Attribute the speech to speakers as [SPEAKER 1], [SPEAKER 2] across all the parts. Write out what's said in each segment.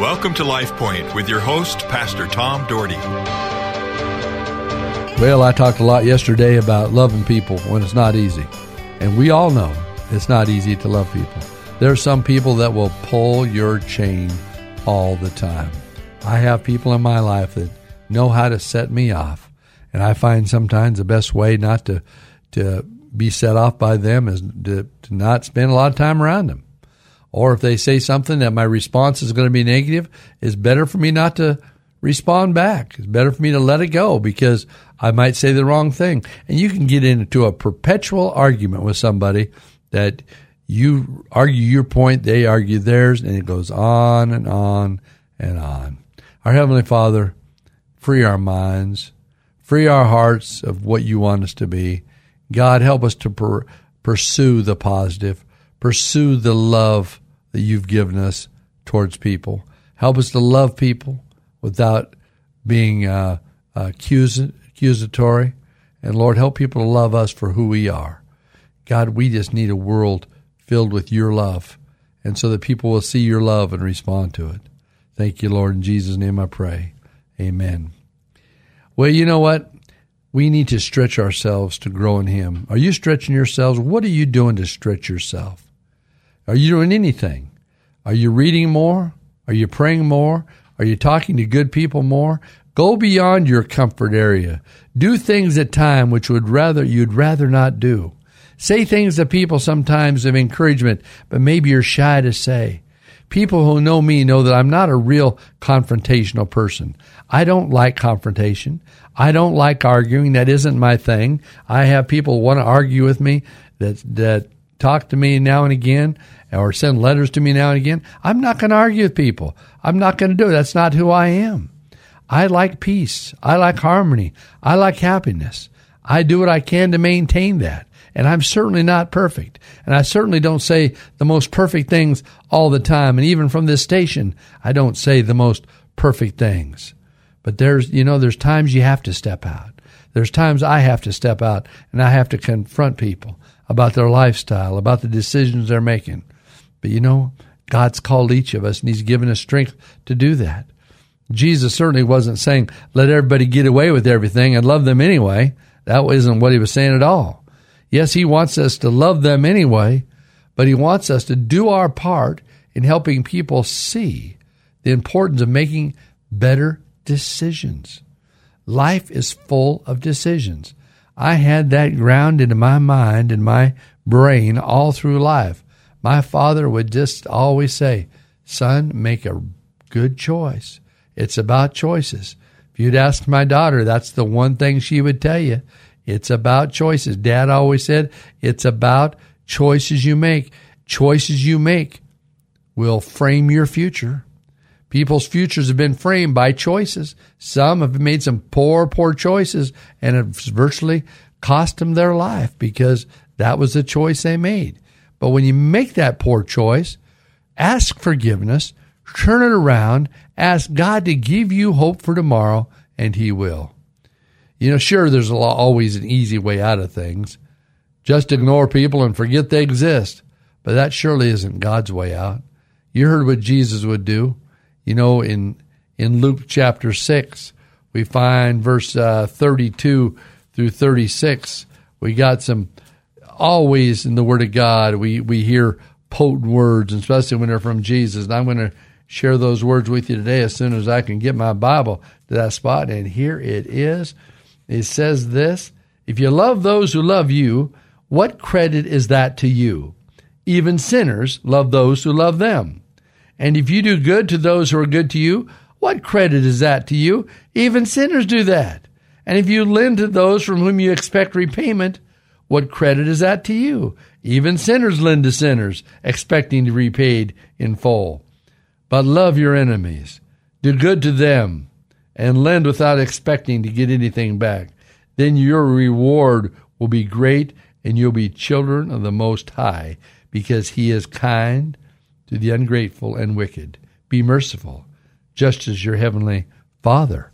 [SPEAKER 1] Welcome to Life Point with your host, Pastor Tom Dougherty.
[SPEAKER 2] Well, I talked a lot yesterday about loving people when it's not easy. And we all know it's not easy to love people. There are some people that will pull your chain all the time. I have people in my life that know how to set me off. And I find sometimes the best way not to, to be set off by them is to, to not spend a lot of time around them. Or if they say something that my response is going to be negative, it's better for me not to respond back. It's better for me to let it go because I might say the wrong thing. And you can get into a perpetual argument with somebody that you argue your point, they argue theirs, and it goes on and on and on. Our Heavenly Father, free our minds, free our hearts of what you want us to be. God, help us to per- pursue the positive, pursue the love that you've given us towards people. Help us to love people without being uh, accusatory. And Lord, help people to love us for who we are. God, we just need a world filled with your love. And so that people will see your love and respond to it. Thank you, Lord. In Jesus' name I pray. Amen. Well, you know what? We need to stretch ourselves to grow in Him. Are you stretching yourselves? What are you doing to stretch yourself? Are you doing anything? Are you reading more? Are you praying more? Are you talking to good people more? Go beyond your comfort area. Do things at time which would rather you'd rather not do. Say things to people sometimes of encouragement, but maybe you're shy to say. People who know me know that I'm not a real confrontational person. I don't like confrontation. I don't like arguing. That isn't my thing. I have people want to argue with me that that talk to me now and again or send letters to me now and again. I'm not going to argue with people. I'm not going to do it. That's not who I am. I like peace. I like harmony. I like happiness. I do what I can to maintain that. And I'm certainly not perfect. And I certainly don't say the most perfect things all the time. And even from this station, I don't say the most perfect things. But there's, you know, there's times you have to step out. There's times I have to step out and I have to confront people about their lifestyle, about the decisions they're making. But you know, God's called each of us and He's given us strength to do that. Jesus certainly wasn't saying, let everybody get away with everything and love them anyway. That wasn't what He was saying at all. Yes, He wants us to love them anyway, but He wants us to do our part in helping people see the importance of making better decisions. Life is full of decisions. I had that ground into my mind and my brain all through life. My father would just always say, Son, make a good choice. It's about choices. If you'd ask my daughter, that's the one thing she would tell you. It's about choices. Dad always said it's about choices you make. Choices you make will frame your future. People's futures have been framed by choices. Some have made some poor, poor choices and it's virtually cost them their life because that was the choice they made. But when you make that poor choice, ask forgiveness, turn it around, ask God to give you hope for tomorrow, and He will. You know, sure, there's always an easy way out of things. Just ignore people and forget they exist. But that surely isn't God's way out. You heard what Jesus would do. You know, in in Luke chapter 6, we find verse uh, 32 through 36. We got some, always in the Word of God, we, we hear potent words, especially when they're from Jesus. And I'm going to share those words with you today as soon as I can get my Bible to that spot. And here it is. It says this If you love those who love you, what credit is that to you? Even sinners love those who love them. And if you do good to those who are good to you, what credit is that to you? Even sinners do that. And if you lend to those from whom you expect repayment, what credit is that to you? Even sinners lend to sinners, expecting to be paid in full. But love your enemies. Do good to them and lend without expecting to get anything back. Then your reward will be great and you'll be children of the Most High because He is kind to the ungrateful and wicked. Be merciful, just as your heavenly Father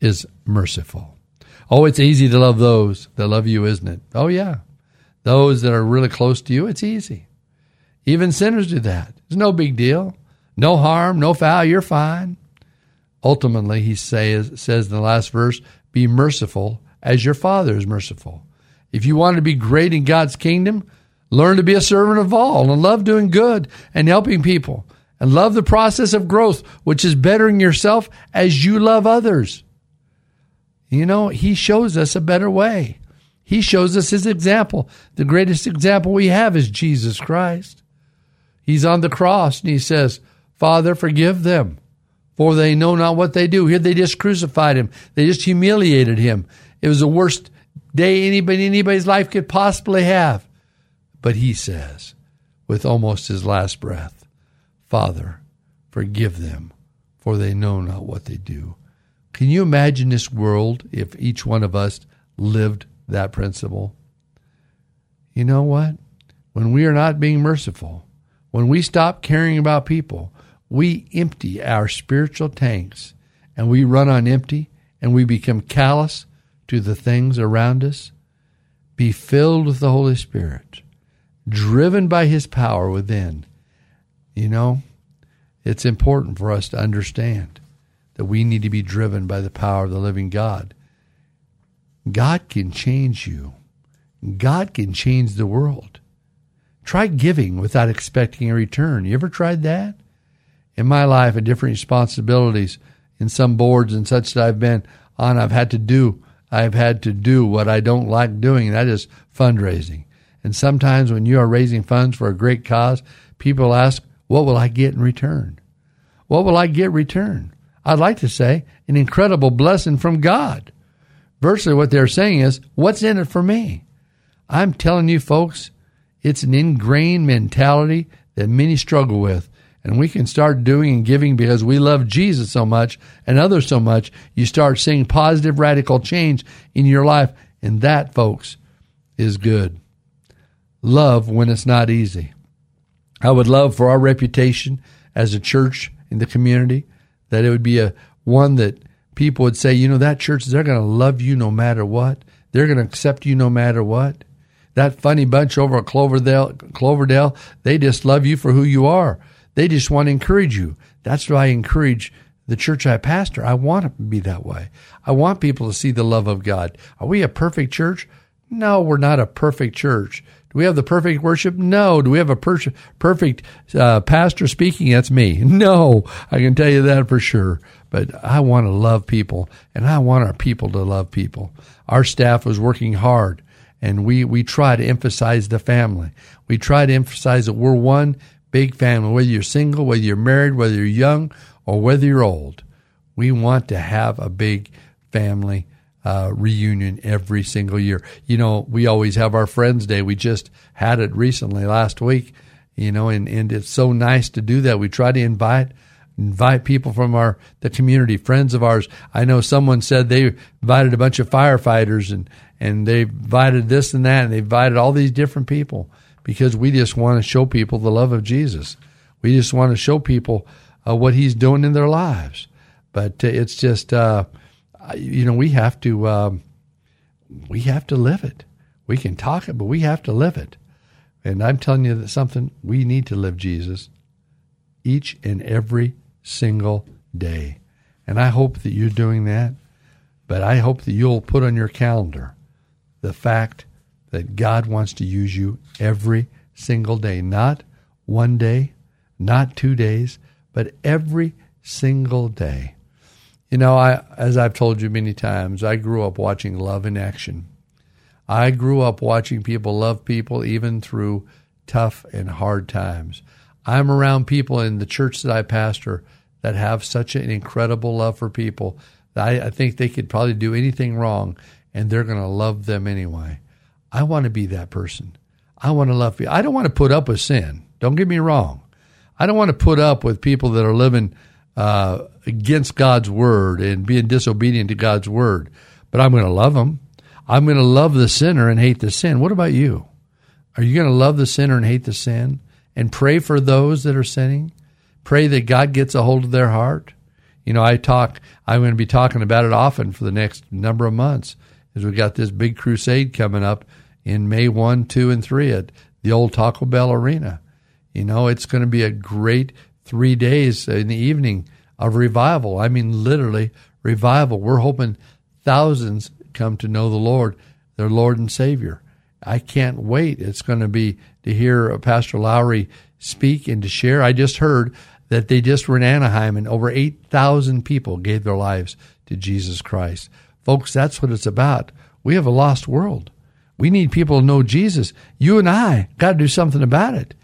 [SPEAKER 2] is merciful. Oh, it's easy to love those that love you, isn't it? Oh, yeah. Those that are really close to you, it's easy. Even sinners do that. It's no big deal. no harm, no foul, you're fine. Ultimately, he says, says in the last verse, be merciful as your Father is merciful. If you want to be great in God's kingdom, learn to be a servant of all and love doing good and helping people and love the process of growth, which is bettering yourself as you love others. You know, he shows us a better way. He shows us his example. The greatest example we have is Jesus Christ. He's on the cross and he says, Father, forgive them, for they know not what they do. Here they just crucified him. They just humiliated him. It was the worst day anybody anybody's life could possibly have. But he says, with almost his last breath, Father, forgive them, for they know not what they do. Can you imagine this world if each one of us lived that principle? You know what? When we are not being merciful, when we stop caring about people, we empty our spiritual tanks and we run on empty and we become callous to the things around us. Be filled with the Holy Spirit, driven by His power within. You know, it's important for us to understand that we need to be driven by the power of the living God. God can change you. God can change the world. Try giving without expecting a return. You ever tried that? In my life, at different responsibilities, in some boards and such that I've been on, I've had to do, I've had to do what I don't like doing, and that is fundraising. And sometimes when you are raising funds for a great cause, people ask, what will I get in return? What will I get in return? I'd like to say an incredible blessing from God. Virtually what they're saying is, what's in it for me? I'm telling you folks, it's an ingrained mentality that many struggle with. And we can start doing and giving because we love Jesus so much and others so much. You start seeing positive, radical change in your life. And that, folks, is good. Love when it's not easy. I would love for our reputation as a church in the community that it would be a one that people would say, you know, that church, they're going to love you no matter what. They're going to accept you no matter what. That funny bunch over at Cloverdale, Cloverdale, they just love you for who you are. They just want to encourage you. That's why I encourage the church I pastor. I want to be that way. I want people to see the love of God. Are we a perfect church? No, we're not a perfect church. Do we have the perfect worship? No. Do we have a per- perfect uh, pastor speaking? That's me. No, I can tell you that for sure. But I want to love people, and I want our people to love people. Our staff was working hard, and we, we try to emphasize the family. We try to emphasize that we're one big family, whether you're single, whether you're married, whether you're young, or whether you're old. We want to have a big family uh, reunion every single year. You know, we always have our Friends Day. We just had it recently last week, you know, and, and it's so nice to do that. We try to invite invite people from our the community, friends of ours. I know someone said they invited a bunch of firefighters and and they invited this and that and they invited all these different people because we just want to show people the love of Jesus. We just want to show people uh, what He's doing in their lives. But uh, it's just uh, you know, we have to um, we have to live it. We can talk it, but we have to live it. And I'm telling you that something we need to live Jesus each and every single day. And I hope that you're doing that. But I hope that you'll put on your calendar the fact that God wants to use you every single day, not one day, not two days, but every single day. You know, I, as I've told you many times, I grew up watching love in action. I grew up watching people love people even through tough and hard times. I'm around people in the church that I pastor that have such an incredible love for people that I, I think they could probably do anything wrong and they're going to love them anyway. I want to be that person. I want to love people. I don't want to put up with sin. Don't get me wrong. I don't want to put up with people that are living uh, against God's word and being disobedient to God's word, but I'm going to love them. I'm going to love the sinner and hate the sin. What about you? Are you going to love the sinner and hate the sin and pray for those that are sinning? Pray that God gets a hold of their heart. You know, I talk, I'm going to be talking about it often for the next number of months as we've got this big crusade coming up in May 1, 2, and 3 at the old Taco Bell Arena. You know, it's going to be a great three days in the evening of revival. I mean, literally revival. We're hoping thousands come to know the Lord, their Lord and Savior. I can't wait. It's going to be to hear Pastor Lowry speak and to share. I just heard that they just were in Anaheim and over 8,000 people gave their lives to Jesus Christ. Folks, that's what it's about. We have a lost world. We need people to know Jesus. You and I got to do something about it.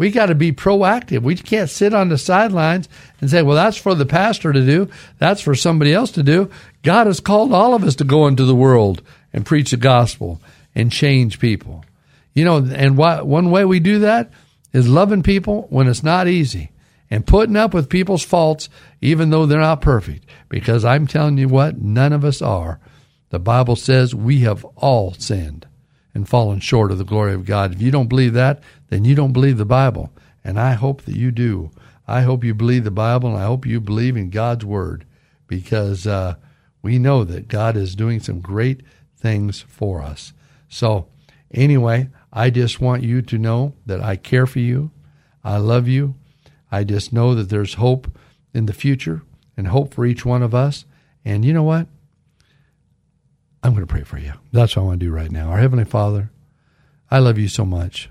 [SPEAKER 2] We got to be proactive. We can't sit on the sidelines and say, well, that's for the pastor to do. That's for somebody else to do. God has called all of us to go into the world and preach the gospel and change people. You know, and why, one way we do that is loving people when it's not easy and putting up with people's faults, even though they're not perfect. Because I'm telling you what, none of us are. The Bible says we have all sinned and fallen short of the glory of God. If you don't believe that, then you don't believe the Bible. And I hope that you do. I hope you believe the Bible and I hope you believe in God's Word because uh, we know that God is doing some great things for us. So, anyway, I just want you to know that I care for you. I love you. I just know that there's hope in the future and hope for each one of us. And you know what? I'm going to pray for you. That's what I want to do right now. Our Heavenly Father, I love you so much.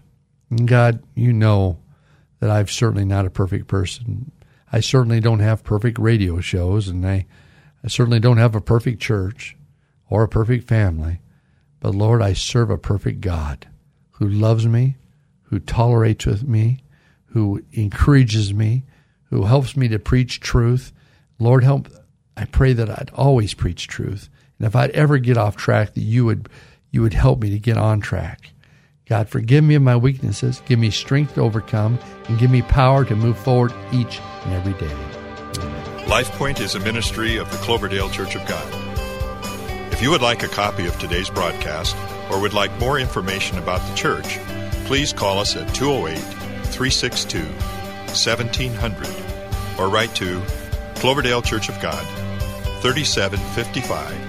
[SPEAKER 2] And God, you know that I'm certainly not a perfect person. I certainly don't have perfect radio shows, and I, I certainly don't have a perfect church or a perfect family. But Lord, I serve a perfect God who loves me, who tolerates with me, who encourages me, who helps me to preach truth. Lord, help. I pray that I'd always preach truth and if I'd ever get off track, that you would you would help me to get on track. God, forgive me of my weaknesses, give me strength to overcome, and give me power to move forward each and every day.
[SPEAKER 1] LifePoint is a ministry of the Cloverdale Church of God. If you would like a copy of today's broadcast or would like more information about the church, please call us at 208 362 1700 or write to Cloverdale Church of God, 3755